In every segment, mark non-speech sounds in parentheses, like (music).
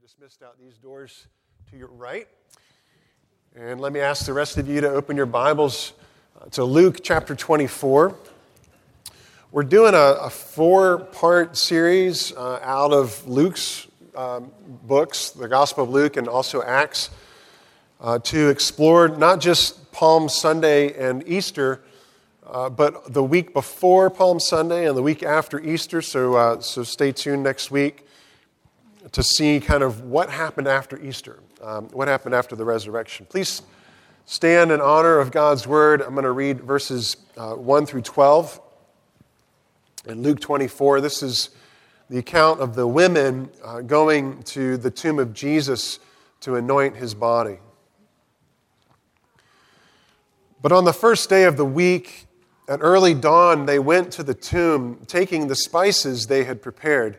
dismissed out these doors to your right. And let me ask the rest of you to open your Bibles uh, to Luke chapter 24. We're doing a, a four part series uh, out of Luke's um, books, the Gospel of Luke and also Acts, uh, to explore not just Palm Sunday and Easter, uh, but the week before Palm Sunday and the week after Easter. So, uh, so stay tuned next week to see kind of what happened after Easter, um, what happened after the resurrection. Please stand in honor of God's word. I'm going to read verses uh, 1 through 12 in Luke 24. This is the account of the women uh, going to the tomb of Jesus to anoint his body. But on the first day of the week, at early dawn, they went to the tomb, taking the spices they had prepared.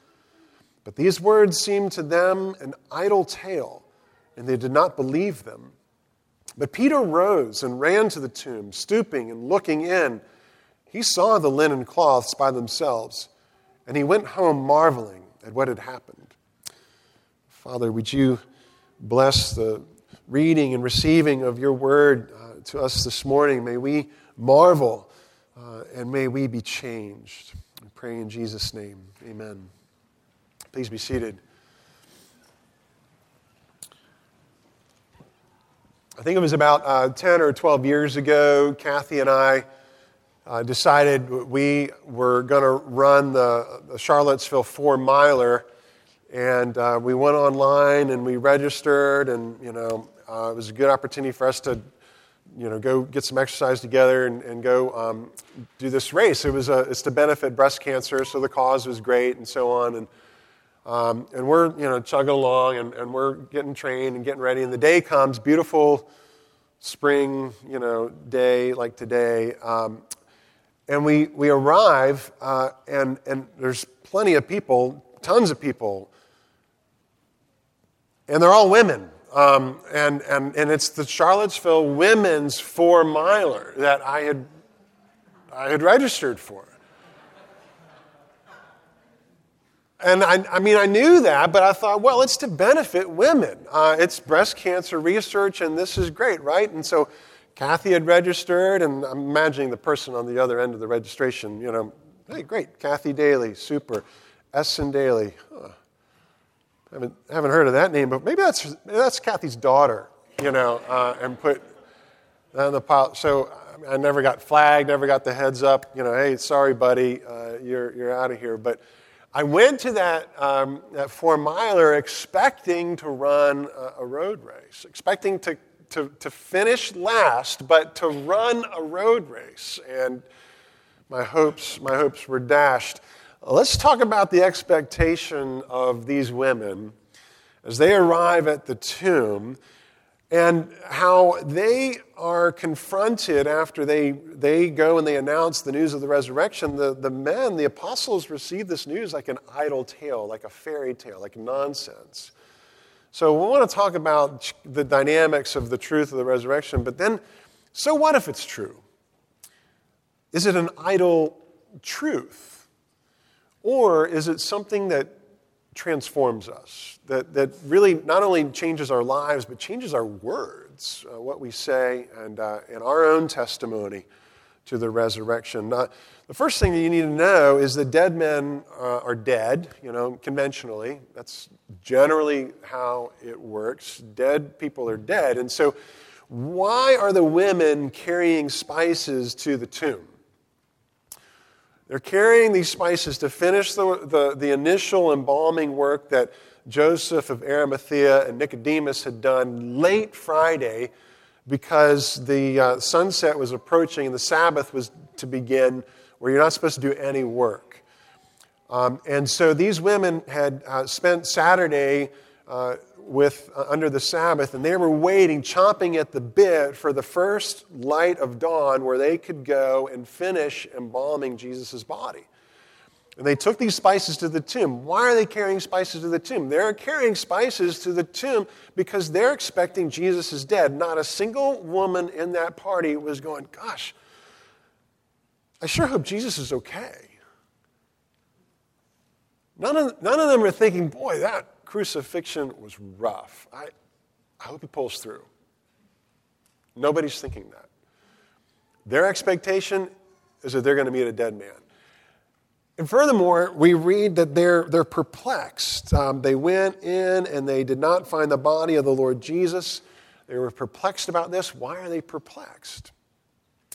But these words seemed to them an idle tale, and they did not believe them. But Peter rose and ran to the tomb, stooping and looking in. He saw the linen cloths by themselves, and he went home marveling at what had happened. Father, would you bless the reading and receiving of your word uh, to us this morning? May we marvel uh, and may we be changed. I pray in Jesus' name. Amen. Please be seated. I think it was about uh, 10 or 12 years ago, Kathy and I uh, decided we were going to run the, the, Charlottesville four miler. And uh, we went online and we registered, and you know, uh, it was a good opportunity for us to you know, go get some exercise together and, and go um, do this race. It was a, it's to benefit breast cancer, so the cause was great and so on. And um, and we're, you know, chugging along and, and we're getting trained and getting ready. And the day comes, beautiful spring, you know, day like today. Um, and we, we arrive, uh, and, and there's plenty of people, tons of people, and they're all women. Um, and, and, and it's the Charlottesville Women's Four Miler that I had, I had registered for. And I, I, mean, I knew that, but I thought, well, it's to benefit women. Uh, it's breast cancer research, and this is great, right? And so Kathy had registered, and I'm imagining the person on the other end of the registration, you know, hey, great, Kathy Daly, super. Essen Daly. Huh. Haven't, haven't heard of that name, but maybe that's, maybe that's Kathy's daughter, you know, uh, and put that the pile. So I never got flagged, never got the heads up, you know, hey, sorry, buddy, uh, you're, you're out of here. But I went to that, um, that four miler expecting to run a, a road race, expecting to, to, to, finish last, but to run a road race. And my hopes, my hopes were dashed. Let's talk about the expectation of these women as they arrive at the tomb and how they are confronted after they, they go and they announce the news of the resurrection. The, the men, the apostles, receive this news like an idle tale, like a fairy tale, like nonsense. So we want to talk about the dynamics of the truth of the resurrection, but then, so what if it's true? Is it an idle truth? Or is it something that transforms us, that, that really not only changes our lives, but changes our words, uh, what we say, and, uh, and our own testimony to the resurrection. Now, the first thing that you need to know is that dead men uh, are dead, you know, conventionally. That's generally how it works. Dead people are dead. And so, why are the women carrying spices to the tomb? They're carrying these spices to finish the, the, the initial embalming work that Joseph of Arimathea and Nicodemus had done late Friday because the uh, sunset was approaching and the Sabbath was to begin, where you're not supposed to do any work. Um, and so these women had uh, spent Saturday uh, with uh, under the Sabbath, and they were waiting, chomping at the bit for the first light of dawn, where they could go and finish embalming Jesus' body. And they took these spices to the tomb. Why are they carrying spices to the tomb? They're carrying spices to the tomb because they're expecting Jesus is dead. Not a single woman in that party was going, Gosh, I sure hope Jesus is okay. None of, none of them are thinking, Boy, that crucifixion was rough. I, I hope he pulls through. Nobody's thinking that. Their expectation is that they're going to meet a dead man. And furthermore, we read that they're, they're perplexed. Um, they went in and they did not find the body of the Lord Jesus. They were perplexed about this. Why are they perplexed?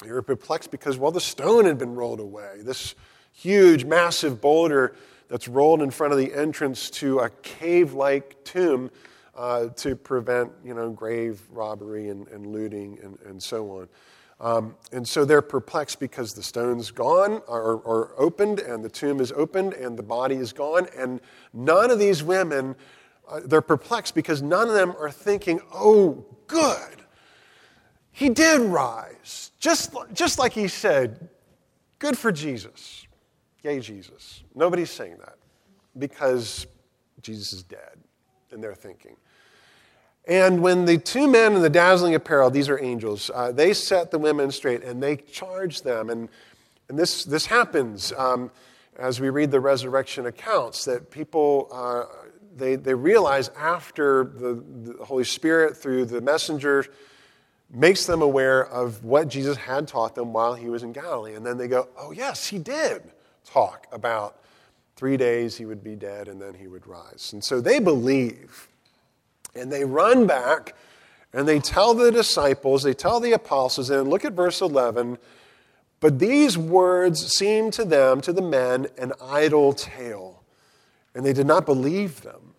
They were perplexed because, well, the stone had been rolled away. This huge, massive boulder that's rolled in front of the entrance to a cave like tomb uh, to prevent you know, grave robbery and, and looting and, and so on. Um, and so they're perplexed because the stone's gone or, or, opened, and the tomb is opened, and the body is gone. And none of these women, uh, they're perplexed because none of them are thinking, oh, good. He did rise. Just, just like he said, good for Jesus. Yay, Jesus. Nobody's saying that because Jesus is dead, and they're thinking. And when the two men in the dazzling apparel, these are angels, uh, they set the women straight and they charge them. And, and this, this happens um, as we read the resurrection accounts that people, uh, they, they realize after the, the Holy Spirit, through the messenger, makes them aware of what Jesus had taught them while he was in Galilee. And then they go, oh, yes, he did talk about three days he would be dead and then he would rise. And so they believe. And they run back and they tell the disciples, they tell the apostles, and look at verse 11. But these words seemed to them, to the men, an idle tale, and they did not believe them.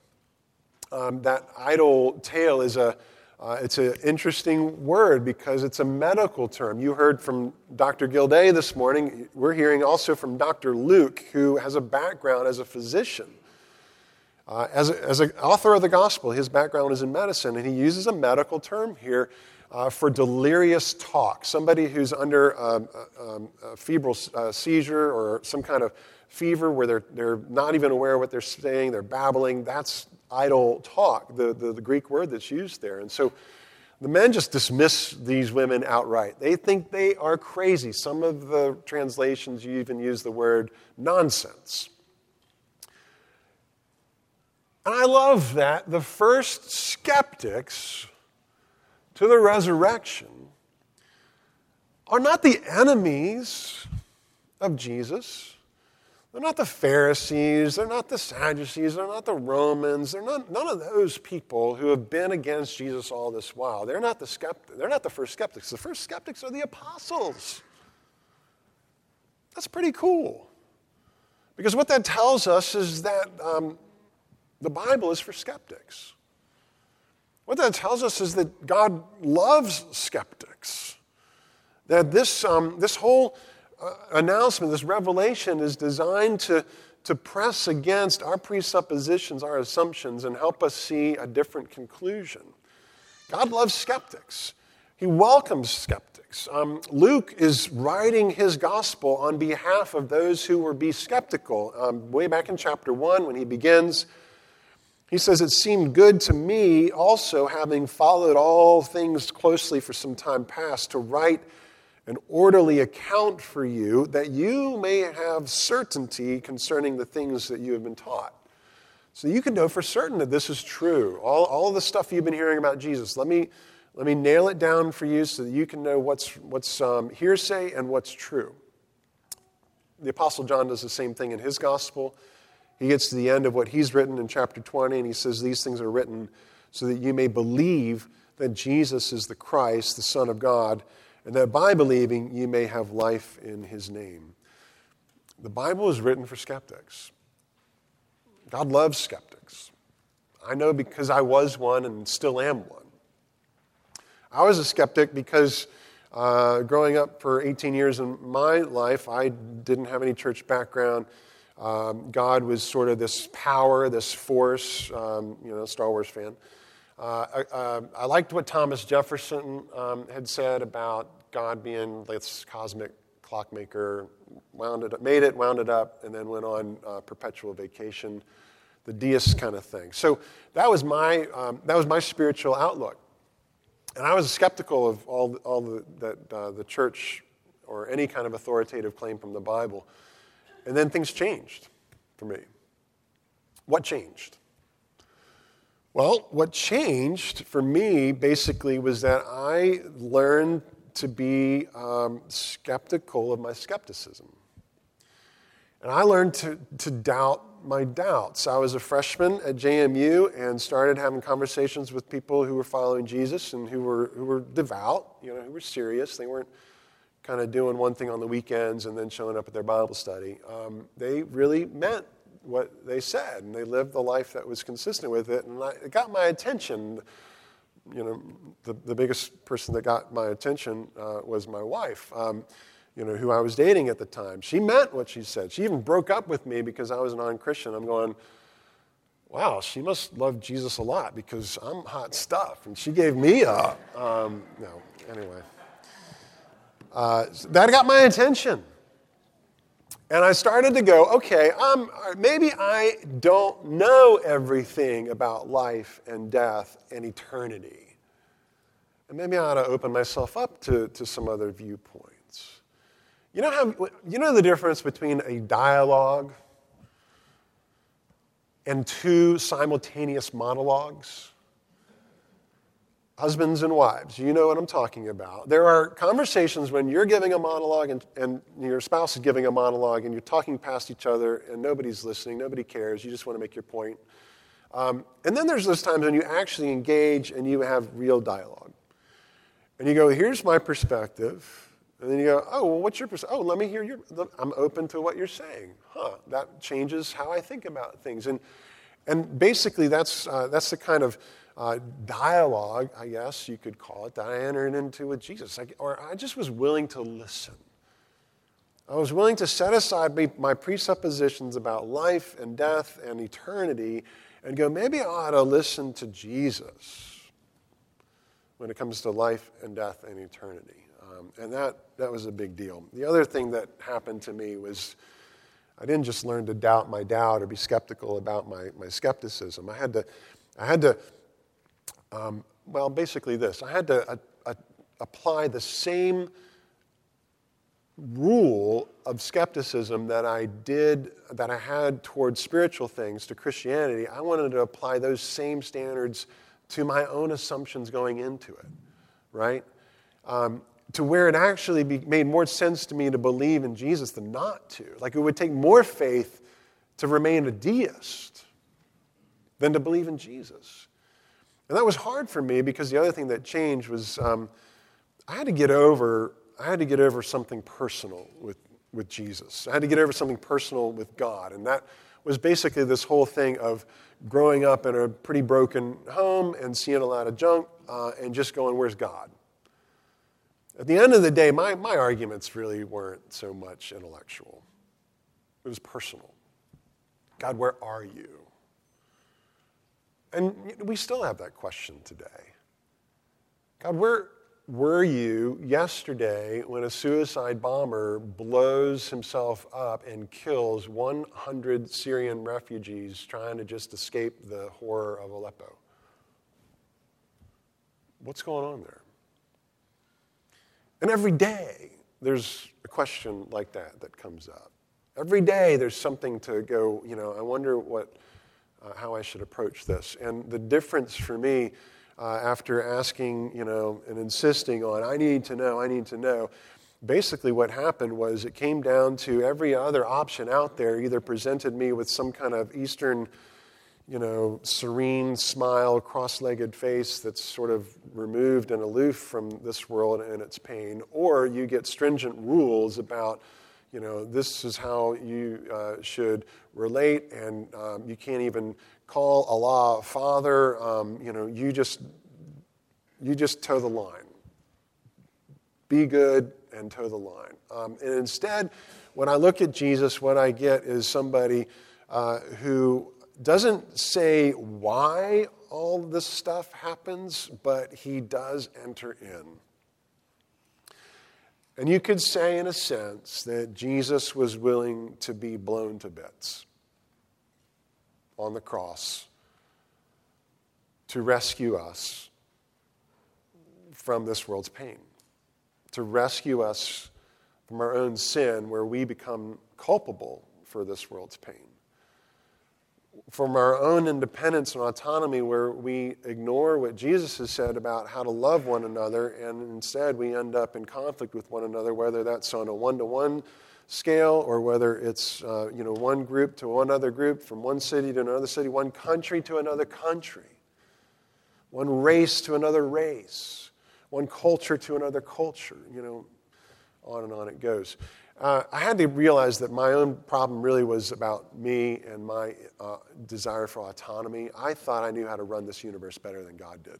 Um, that idle tale is a uh, it's an interesting word because it's a medical term. You heard from Dr. Gilday this morning. We're hearing also from Dr. Luke, who has a background as a physician. Uh, as, a, as an author of the gospel, his background is in medicine, and he uses a medical term here uh, for delirious talk. Somebody who's under a, a, a febrile uh, seizure or some kind of fever where they're, they're not even aware of what they're saying, they're babbling. That's idle talk, the, the, the Greek word that's used there. And so the men just dismiss these women outright. They think they are crazy. Some of the translations you even use the word nonsense. And I love that the first skeptics to the resurrection are not the enemies of Jesus. They're not the Pharisees, they're not the Sadducees, they're not the Romans, they're not, none of those people who have been against Jesus all this while. They're not the skeptics, they're not the first skeptics. The first skeptics are the apostles. That's pretty cool. Because what that tells us is that um, the Bible is for skeptics. What that tells us is that God loves skeptics. That this, um, this whole announcement, this revelation, is designed to, to press against our presuppositions, our assumptions, and help us see a different conclusion. God loves skeptics, He welcomes skeptics. Um, Luke is writing his gospel on behalf of those who were be skeptical. Um, way back in chapter 1, when he begins, he says, It seemed good to me also, having followed all things closely for some time past, to write an orderly account for you that you may have certainty concerning the things that you have been taught. So you can know for certain that this is true. All, all the stuff you've been hearing about Jesus, let me, Let me nail it down for you so that you can know what's, what's um, hearsay and what's true. The Apostle John does the same thing in his gospel. He gets to the end of what he's written in chapter 20, and he says, These things are written so that you may believe that Jesus is the Christ, the Son of God, and that by believing you may have life in his name. The Bible is written for skeptics. God loves skeptics. I know because I was one and still am one. I was a skeptic because uh, growing up for 18 years in my life, I didn't have any church background. Um, God was sort of this power, this force, um, you know, Star Wars fan. Uh, I, uh, I, liked what Thomas Jefferson um, had said about God being this cosmic clockmaker, wound it up, made it, wound it up, and then went on uh, perpetual vacation, the deist kind of thing. So that was my, um, that was my spiritual outlook. And I was skeptical of all, all the, that uh, the church or any kind of authoritative claim from the Bible. And then things changed for me. What changed? Well, what changed for me basically was that I learned to be um, skeptical of my skepticism. And I learned to, to doubt my doubts. I was a freshman at JMU and started having conversations with people who were following Jesus and who were, who were devout, you know, who were serious. They weren't kind of doing one thing on the weekends and then showing up at their Bible study. Um, they really meant what they said and they lived the life that was consistent with it. And I, it got my attention. You know, the, the biggest person that got my attention uh, was my wife. Um, you know, who I was dating at the time. She meant what she said. She even broke up with me because I was a non Christian. I'm going, wow, she must love Jesus a lot because I'm hot stuff. And she gave me up. Um, no, anyway. Uh, that got my attention. And I started to go, okay, um, maybe I don't know everything about life and death and eternity. And maybe I ought to open myself up to, to some other viewpoints. You know, how, you know the difference between a dialogue and two simultaneous monologues? Husbands and wives, you know what I'm talking about. There are conversations when you're giving a monologue and, and your spouse is giving a monologue and you're talking past each other and nobody's listening, nobody cares, you just want to make your point. Um, and then there's those times when you actually engage and you have real dialogue. And you go, here's my perspective and then you go, oh, well, what's your perspective? Oh, let me hear your, I'm open to what you're saying. Huh, that changes how I think about things. And, and basically, that's, uh, that's the kind of uh, dialogue, I guess you could call it, that I entered into with Jesus. I, or I just was willing to listen. I was willing to set aside my presuppositions about life and death and eternity and go, maybe I ought to listen to Jesus when it comes to life and death and eternity. Um, and that, that was a big deal. The other thing that happened to me was I didn't just learn to doubt my doubt or be skeptical about my, my skepticism. I had to, I had to um, well, basically this I had to uh, uh, apply the same rule of skepticism that I did, that I had towards spiritual things to Christianity. I wanted to apply those same standards to my own assumptions going into it, right? Um, to where it actually be, made more sense to me to believe in Jesus than not to. Like it would take more faith to remain a deist than to believe in Jesus. And that was hard for me because the other thing that changed was um, I had to get over I had to get over something personal with, with Jesus. I had to get over something personal with God. And that was basically this whole thing of growing up in a pretty broken home and seeing a lot of junk uh, and just going, Where's God? At the end of the day, my, my arguments really weren't so much intellectual, it was personal. God, where are you? And we still have that question today. God, where were you yesterday when a suicide bomber blows himself up and kills 100 Syrian refugees trying to just escape the horror of Aleppo? What's going on there? And every day, there's a question like that that comes up. Every day, there's something to go, you know, I wonder what, uh, how I should approach this. And the difference for me uh, after asking, you know, and insisting on, I need to know, I need to know. Basically, what happened was it came down to every other option out there either presented me with some kind of Eastern, you know, serene smile, cross legged face that's sort of removed and aloof from this world and its pain, or you get stringent rules about you know, this is how you uh, should relate, and um, you can't even call Allah Father. Um, you know, you just you just toe the line. Be good and toe the line. Um, and instead, when I look at Jesus, what I get is somebody uh, who doesn't say why all this stuff happens, but he does enter in. And you could say, in a sense, that Jesus was willing to be blown to bits on the cross to rescue us from this world's pain, to rescue us from our own sin where we become culpable for this world's pain from our own independence and autonomy where we ignore what Jesus has said about how to love one another, and instead we end up in conflict with one another, whether that's on a one to one scale or whether it's uh, you know, one group to one other group, from one city to another city, one country to another country, one race to another race, one culture to another culture, you know, on and on it goes uh, I had to realize that my own problem really was about me and my uh, desire for autonomy. I thought I knew how to run this universe better than God did.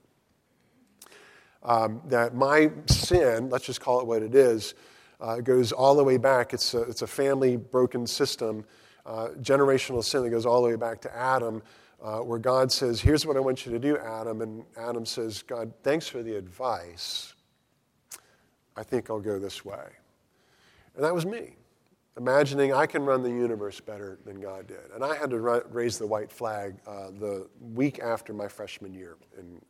Um, that my sin, let's just call it what it is, uh, goes all the way back. It's a, it's a family broken system, uh, generational sin that goes all the way back to Adam, uh, where God says, Here's what I want you to do, Adam. And Adam says, God, thanks for the advice. I think I'll go this way. And that was me, imagining I can run the universe better than God did. And I had to raise the white flag uh, the week after my freshman year in,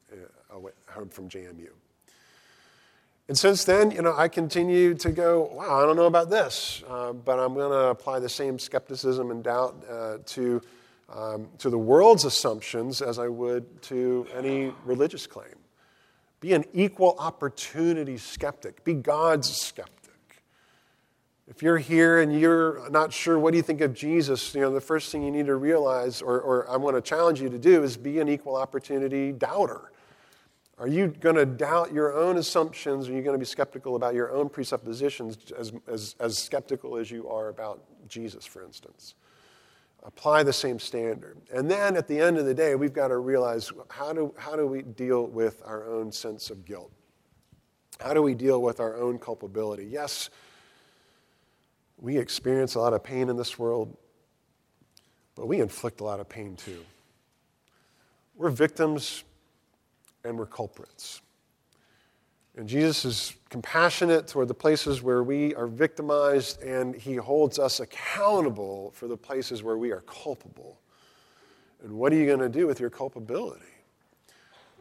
uh, home from JMU. And since then, you know, I continue to go, wow, I don't know about this, uh, but I'm going to apply the same skepticism and doubt uh, to, um, to the world's assumptions as I would to any religious claim. Be an equal opportunity skeptic, be God's skeptic. If you're here and you're not sure what do you think of Jesus, you know, the first thing you need to realize, or, or I want to challenge you to do, is be an equal opportunity doubter. Are you going to doubt your own assumptions? Are you going to be skeptical about your own presuppositions as, as, as skeptical as you are about Jesus, for instance? Apply the same standard. And then at the end of the day, we've got to realize how do, how do we deal with our own sense of guilt? How do we deal with our own culpability? Yes, we experience a lot of pain in this world, but we inflict a lot of pain too. We're victims and we're culprits. And Jesus is compassionate toward the places where we are victimized, and he holds us accountable for the places where we are culpable. And what are you going to do with your culpability?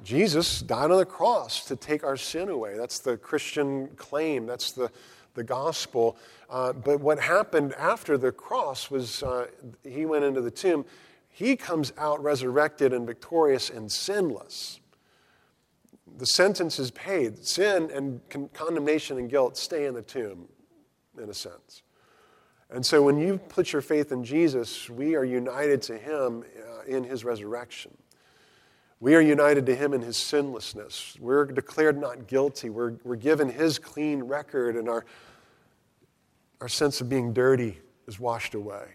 Jesus died on the cross to take our sin away. That's the Christian claim. That's the, the gospel. Uh, but what happened after the cross was uh, he went into the tomb. He comes out resurrected and victorious and sinless. The sentence is paid. Sin and con- condemnation and guilt stay in the tomb, in a sense. And so when you put your faith in Jesus, we are united to him uh, in his resurrection. We are united to him in his sinlessness. We're declared not guilty. We're, we're given his clean record, and our, our sense of being dirty is washed away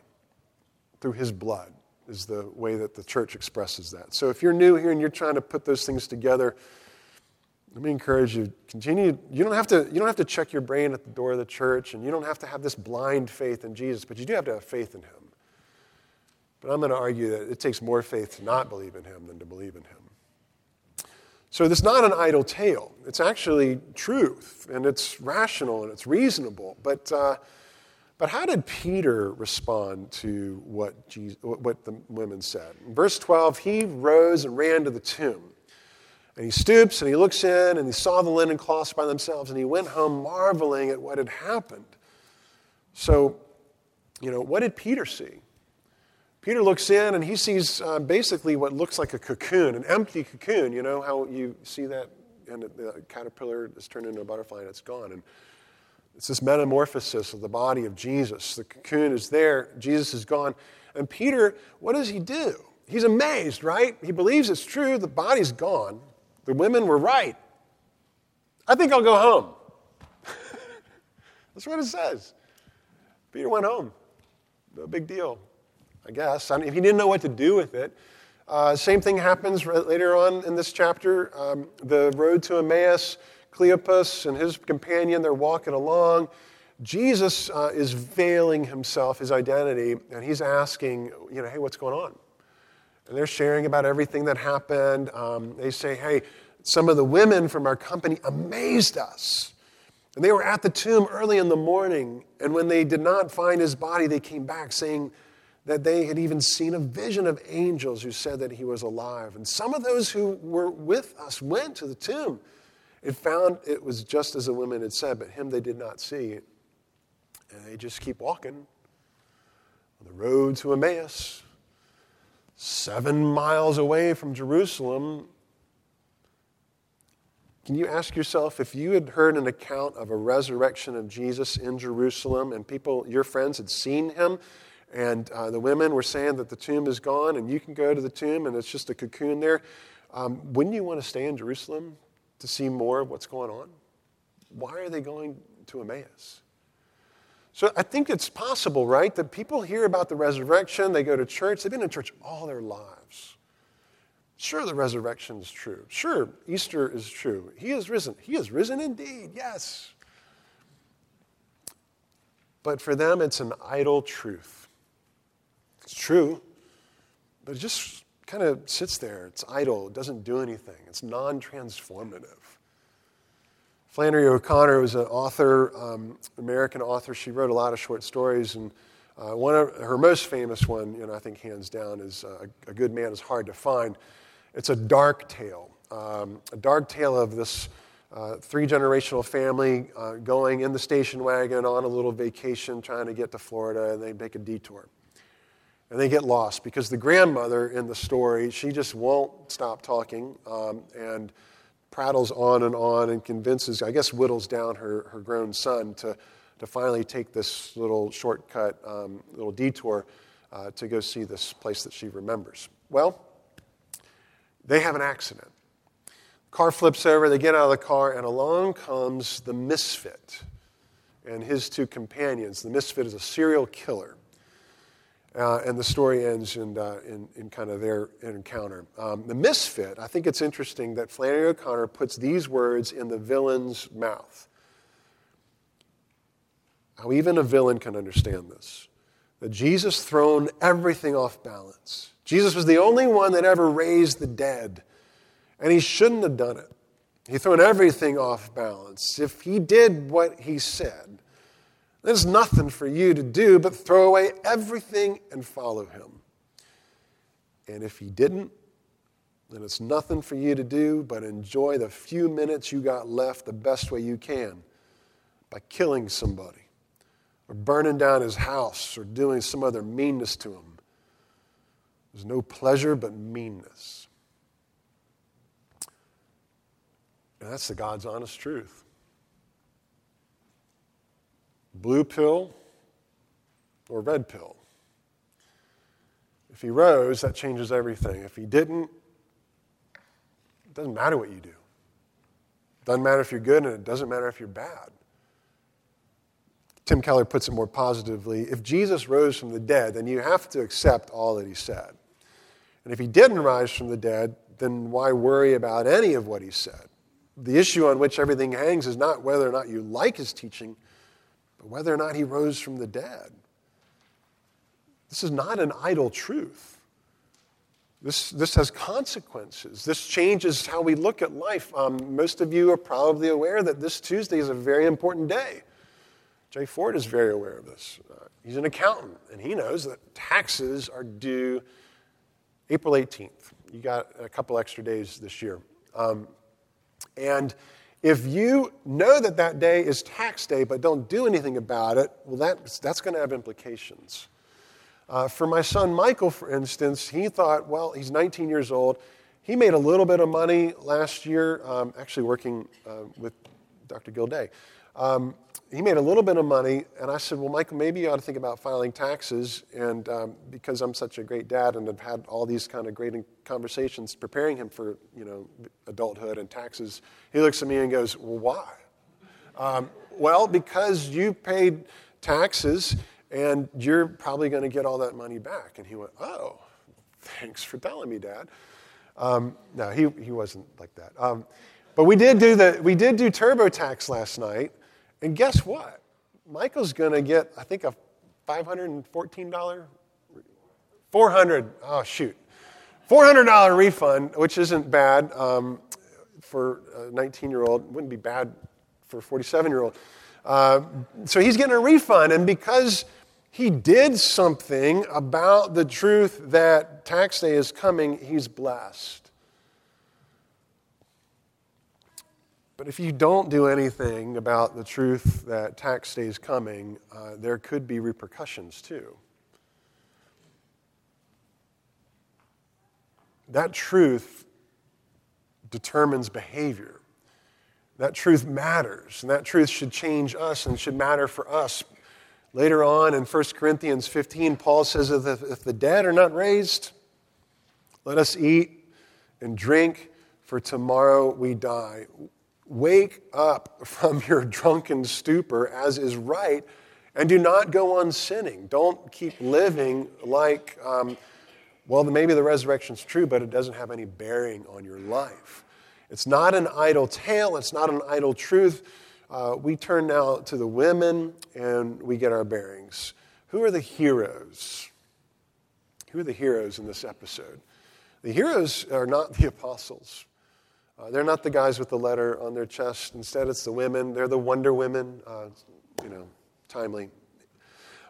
through his blood, is the way that the church expresses that. So if you're new here and you're trying to put those things together, let me encourage you continue you don't have to you don't have to check your brain at the door of the church and you don't have to have this blind faith in jesus but you do have to have faith in him but I'm going to argue that it takes more faith to not believe in him than to believe in him. So it's not an idle tale. It's actually truth, and it's rational and it's reasonable. But, uh, but how did Peter respond to what, Jesus, what the women said? In verse 12, he rose and ran to the tomb. And he stoops and he looks in and he saw the linen cloths by themselves and he went home marveling at what had happened. So, you know, what did Peter see? Peter looks in and he sees uh, basically what looks like a cocoon, an empty cocoon. You know how you see that, and the caterpillar is turned into a butterfly and it's gone. And it's this metamorphosis of the body of Jesus. The cocoon is there, Jesus is gone. And Peter, what does he do? He's amazed, right? He believes it's true, the body's gone. The women were right. I think I'll go home. (laughs) That's what it says. Peter went home. No big deal, I guess. I mean, he didn't know what to do with it. Uh, same thing happens later on in this chapter. Um, the road to Emmaus, Cleopas and his companion, they're walking along. Jesus uh, is veiling himself, his identity, and he's asking, you know, hey, what's going on? And they're sharing about everything that happened. Um, they say, hey, some of the women from our company amazed us. And they were at the tomb early in the morning, and when they did not find his body, they came back saying that they had even seen a vision of angels who said that he was alive. And some of those who were with us went to the tomb and found it was just as the women had said, but him they did not see. And they just keep walking on the road to Emmaus, seven miles away from Jerusalem. Can you ask yourself if you had heard an account of a resurrection of Jesus in Jerusalem and people, your friends, had seen him, and uh, the women were saying that the tomb is gone and you can go to the tomb and it's just a cocoon there? Um, wouldn't you want to stay in Jerusalem to see more of what's going on? Why are they going to Emmaus? So I think it's possible, right, that people hear about the resurrection, they go to church, they've been in church all their lives. Sure, the resurrection is true. Sure, Easter is true. He is risen. He is risen indeed, yes. But for them, it's an idle truth. It's true, but it just kind of sits there. It's idle. It doesn't do anything. It's non transformative. Flannery O'Connor was an author, um, American author. She wrote a lot of short stories, and uh, one of her most famous one, you know, I think hands down, is uh, "A Good Man Is Hard to Find." It's a dark tale, um, a dark tale of this uh, three generational family uh, going in the station wagon on a little vacation trying to get to Florida, and they make a detour. And they get lost because the grandmother in the story, she just won't stop talking um, and prattles on and on and convinces, I guess, whittles down her, her grown son to, to finally take this little shortcut, um, little detour uh, to go see this place that she remembers. Well, they have an accident. Car flips over, they get out of the car, and along comes the misfit and his two companions. The misfit is a serial killer. Uh, and the story ends in, uh, in, in, kind of their encounter. Um, the misfit, I think it's interesting that Flannery O'Connor puts these words in the villain's mouth. How even a villain can understand this that Jesus thrown everything off balance. Jesus was the only one that ever raised the dead, and he shouldn't have done it. He thrown everything off balance. If he did what he said, there's nothing for you to do but throw away everything and follow him. And if he didn't, then it's nothing for you to do but enjoy the few minutes you got left the best way you can by killing somebody or burning down his house or doing some other meanness to him. There's no pleasure but meanness. And that's the God's honest truth. Blue pill or red pill. If he rose, that changes everything. If he didn't, it doesn't matter what you do. It doesn't matter if you're good, and it doesn't matter if you're bad. Tim Keller puts it more positively if Jesus rose from the dead, then you have to accept all that he said. And if he didn't rise from the dead, then why worry about any of what he said? The issue on which everything hangs is not whether or not you like his teaching, but whether or not he rose from the dead. This is not an idle truth. This, this has consequences. This changes how we look at life. Um, most of you are probably aware that this Tuesday is a very important day. Jay Ford is very aware of this. Uh, he's an accountant, and he knows that taxes are due April 18th. You got a couple extra days this year. Um, and if you know that that day is tax day but don't do anything about it, well, that, that's going to have implications. Uh, for my son Michael, for instance, he thought, well, he's 19 years old. He made a little bit of money last year, um, actually working uh, with Dr. Gilday. Um, he made a little bit of money, and I said, Well, Michael, maybe you ought to think about filing taxes. And um, because I'm such a great dad and have had all these kind of great conversations preparing him for you know, adulthood and taxes, he looks at me and goes, Well, why? Um, well, because you paid taxes and you're probably going to get all that money back. And he went, Oh, thanks for telling me, Dad. Um, no, he, he wasn't like that. Um, but we did do the we did do TurboTax last night, and guess what? Michael's going to get I think a five hundred and fourteen dollar, four hundred. Oh shoot, four hundred dollar refund, which isn't bad um, for a nineteen year old. Wouldn't be bad for a forty seven year old. Uh, so he's getting a refund, and because he did something about the truth that tax day is coming, he's blessed. But if you don't do anything about the truth that tax day is coming, uh, there could be repercussions too. That truth determines behavior. That truth matters, and that truth should change us and should matter for us. Later on in 1 Corinthians 15, Paul says that if the dead are not raised, let us eat and drink, for tomorrow we die. Wake up (laughs) from your drunken stupor, as is right, and do not go on sinning. Don't keep living like, um, well, maybe the resurrection's true, but it doesn't have any bearing on your life. It's not an idle tale, it's not an idle truth. Uh, we turn now to the women and we get our bearings. Who are the heroes? Who are the heroes in this episode? The heroes are not the apostles. Uh, they're not the guys with the letter on their chest. Instead, it's the women. They're the wonder women. Uh, you know, timely.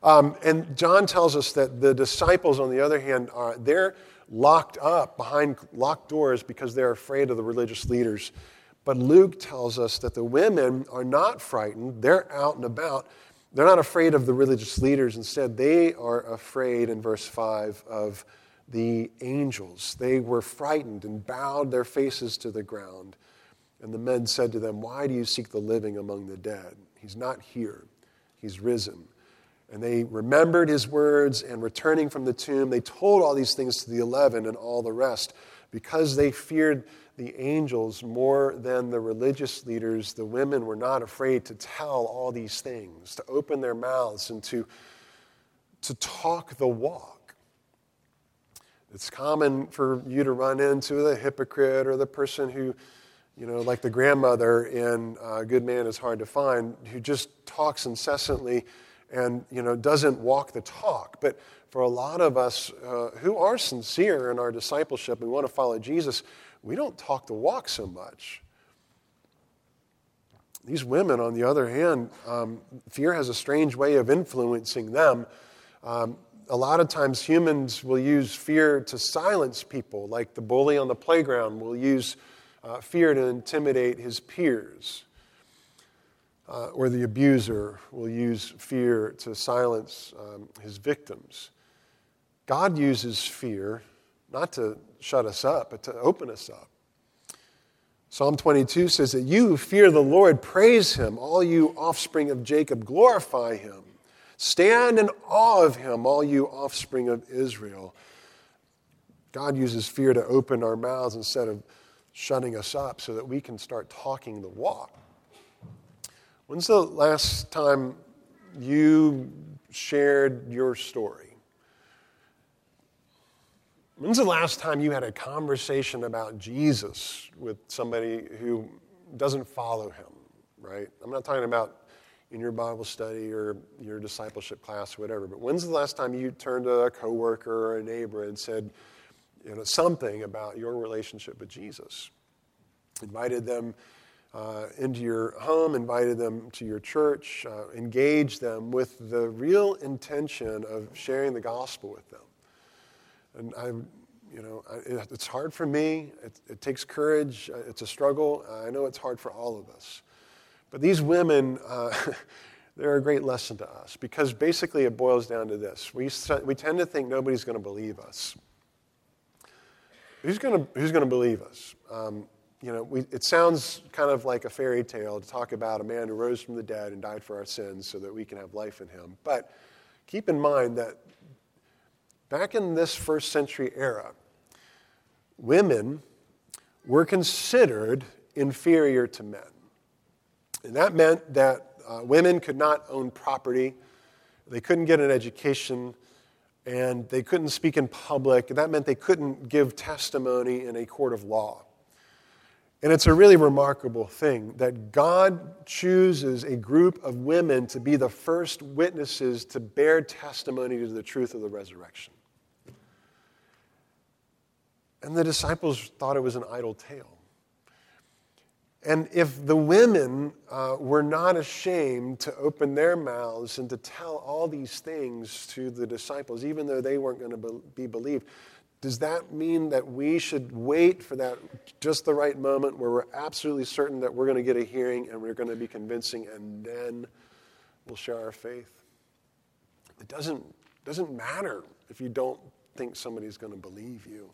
Um, and John tells us that the disciples, on the other hand, are they're locked up behind locked doors because they're afraid of the religious leaders. But Luke tells us that the women are not frightened. They're out and about. They're not afraid of the religious leaders. Instead, they are afraid, in verse 5, of the angels. They were frightened and bowed their faces to the ground. And the men said to them, Why do you seek the living among the dead? He's not here, he's risen. And they remembered his words, and returning from the tomb, they told all these things to the eleven and all the rest. Because they feared the angels more than the religious leaders, the women were not afraid to tell all these things, to open their mouths and to, to talk the walk. It's common for you to run into the hypocrite or the person who, you know, like the grandmother in uh, Good Man is Hard to Find, who just talks incessantly and, you know, doesn't walk the talk. But for a lot of us uh, who are sincere in our discipleship and want to follow Jesus, we don't talk the walk so much. These women, on the other hand, um, fear has a strange way of influencing them. Um, a lot of times humans will use fear to silence people, like the bully on the playground will use uh, fear to intimidate his peers. Uh, or the abuser will use fear to silence um, his victims. God uses fear not to shut us up, but to open us up. Psalm 22 says that you who fear the Lord, praise him. All you offspring of Jacob, glorify him. Stand in awe of him, all you offspring of Israel. God uses fear to open our mouths instead of shutting us up so that we can start talking the walk. When's the last time you shared your story? When's the last time you had a conversation about Jesus with somebody who doesn't follow him, right? I'm not talking about in your Bible study or your discipleship class or whatever. But when's the last time you turned to a coworker or a neighbor and said, you know, something about your relationship with Jesus? Invited them uh, into your home, invited them to your church, uh, engaged them with the real intention of sharing the gospel with them. And I, you know, it, it's hard for me. It, it takes courage. Uh, it's a struggle. I know it's hard for all of us. But these women, uh, (laughs) they're a great lesson to us because basically it boils down to this. We, we tend to think nobody's going to believe us. Who's going to, who's to believe us? Um, you know, we, it sounds kind of like a fairy tale to talk about a man who rose from the dead and died for our sins so that we can have life in him. But keep in mind that back in this first century era, women were considered inferior to men. And that meant that uh, women could not own property, they couldn't get an education, and they couldn't speak in public. That meant they couldn't give testimony in a court of law. And it's a really remarkable thing that God chooses a group of women to be the first witnesses to bear testimony to the truth of the resurrection. And the disciples thought it was an idle tale. And if the women uh, were not ashamed to open their mouths and to tell all these things to the disciples, even though they weren't going to be believed, does that mean that we should wait for that just the right moment where we're absolutely certain that we're going to get a hearing and we're going to be convincing and then we'll share our faith? It doesn't, doesn't matter if you don't think somebody's going to believe you.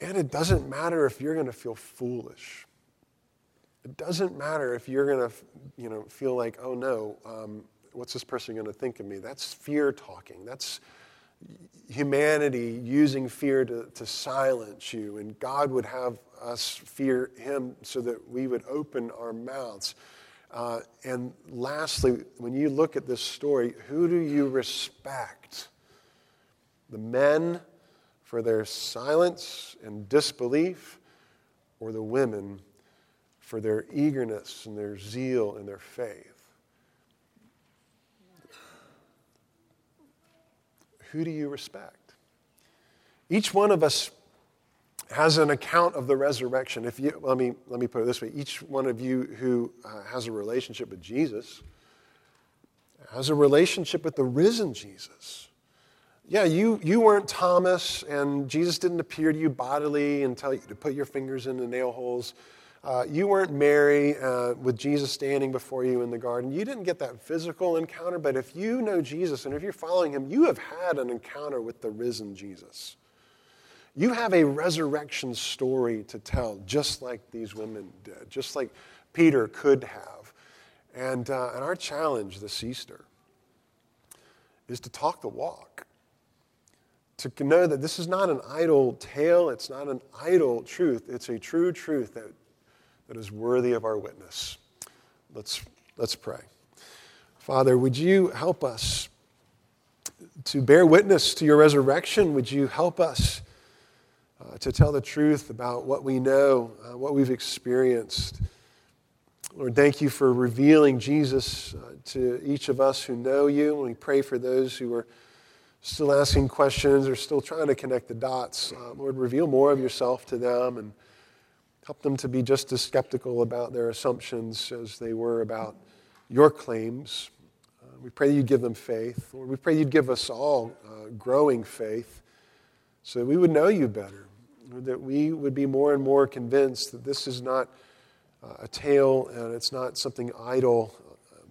And it doesn't matter if you're going to feel foolish. It doesn't matter if you're going to, you know, feel like, oh no, um, what's this person going to think of me? That's fear talking. That's humanity using fear to, to silence you. And God would have us fear Him so that we would open our mouths. Uh, and lastly, when you look at this story, who do you respect? The men for their silence and disbelief, or the women for their eagerness and their zeal and their faith. Who do you respect? Each one of us has an account of the resurrection. If you, let, me, let me put it this way each one of you who uh, has a relationship with Jesus has a relationship with the risen Jesus. Yeah, you, you weren't Thomas, and Jesus didn't appear to you bodily and tell you to put your fingers in the nail holes. Uh, you weren't Mary uh, with Jesus standing before you in the garden. You didn't get that physical encounter, but if you know Jesus and if you're following him, you have had an encounter with the risen Jesus. You have a resurrection story to tell, just like these women did, just like Peter could have. And, uh, and our challenge this Easter is to talk the walk to know that this is not an idle tale, it's not an idle truth, it's a true truth that that is worthy of our witness. Let's, let's pray. Father, would you help us to bear witness to your resurrection? Would you help us uh, to tell the truth about what we know, uh, what we've experienced? Lord, thank you for revealing Jesus uh, to each of us who know you. And we pray for those who are still asking questions or still trying to connect the dots. Uh, Lord, reveal more of yourself to them and Help them to be just as skeptical about their assumptions as they were about your claims. Uh, we pray you'd give them faith. Lord, we pray you'd give us all uh, growing faith so that we would know you better, that we would be more and more convinced that this is not uh, a tale and it's not something idle,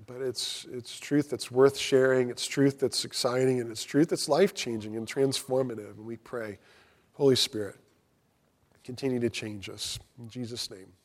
but it's, it's truth that's worth sharing, it's truth that's exciting, and it's truth that's life changing and transformative. And we pray, Holy Spirit, continue to change us. In Jesus' name.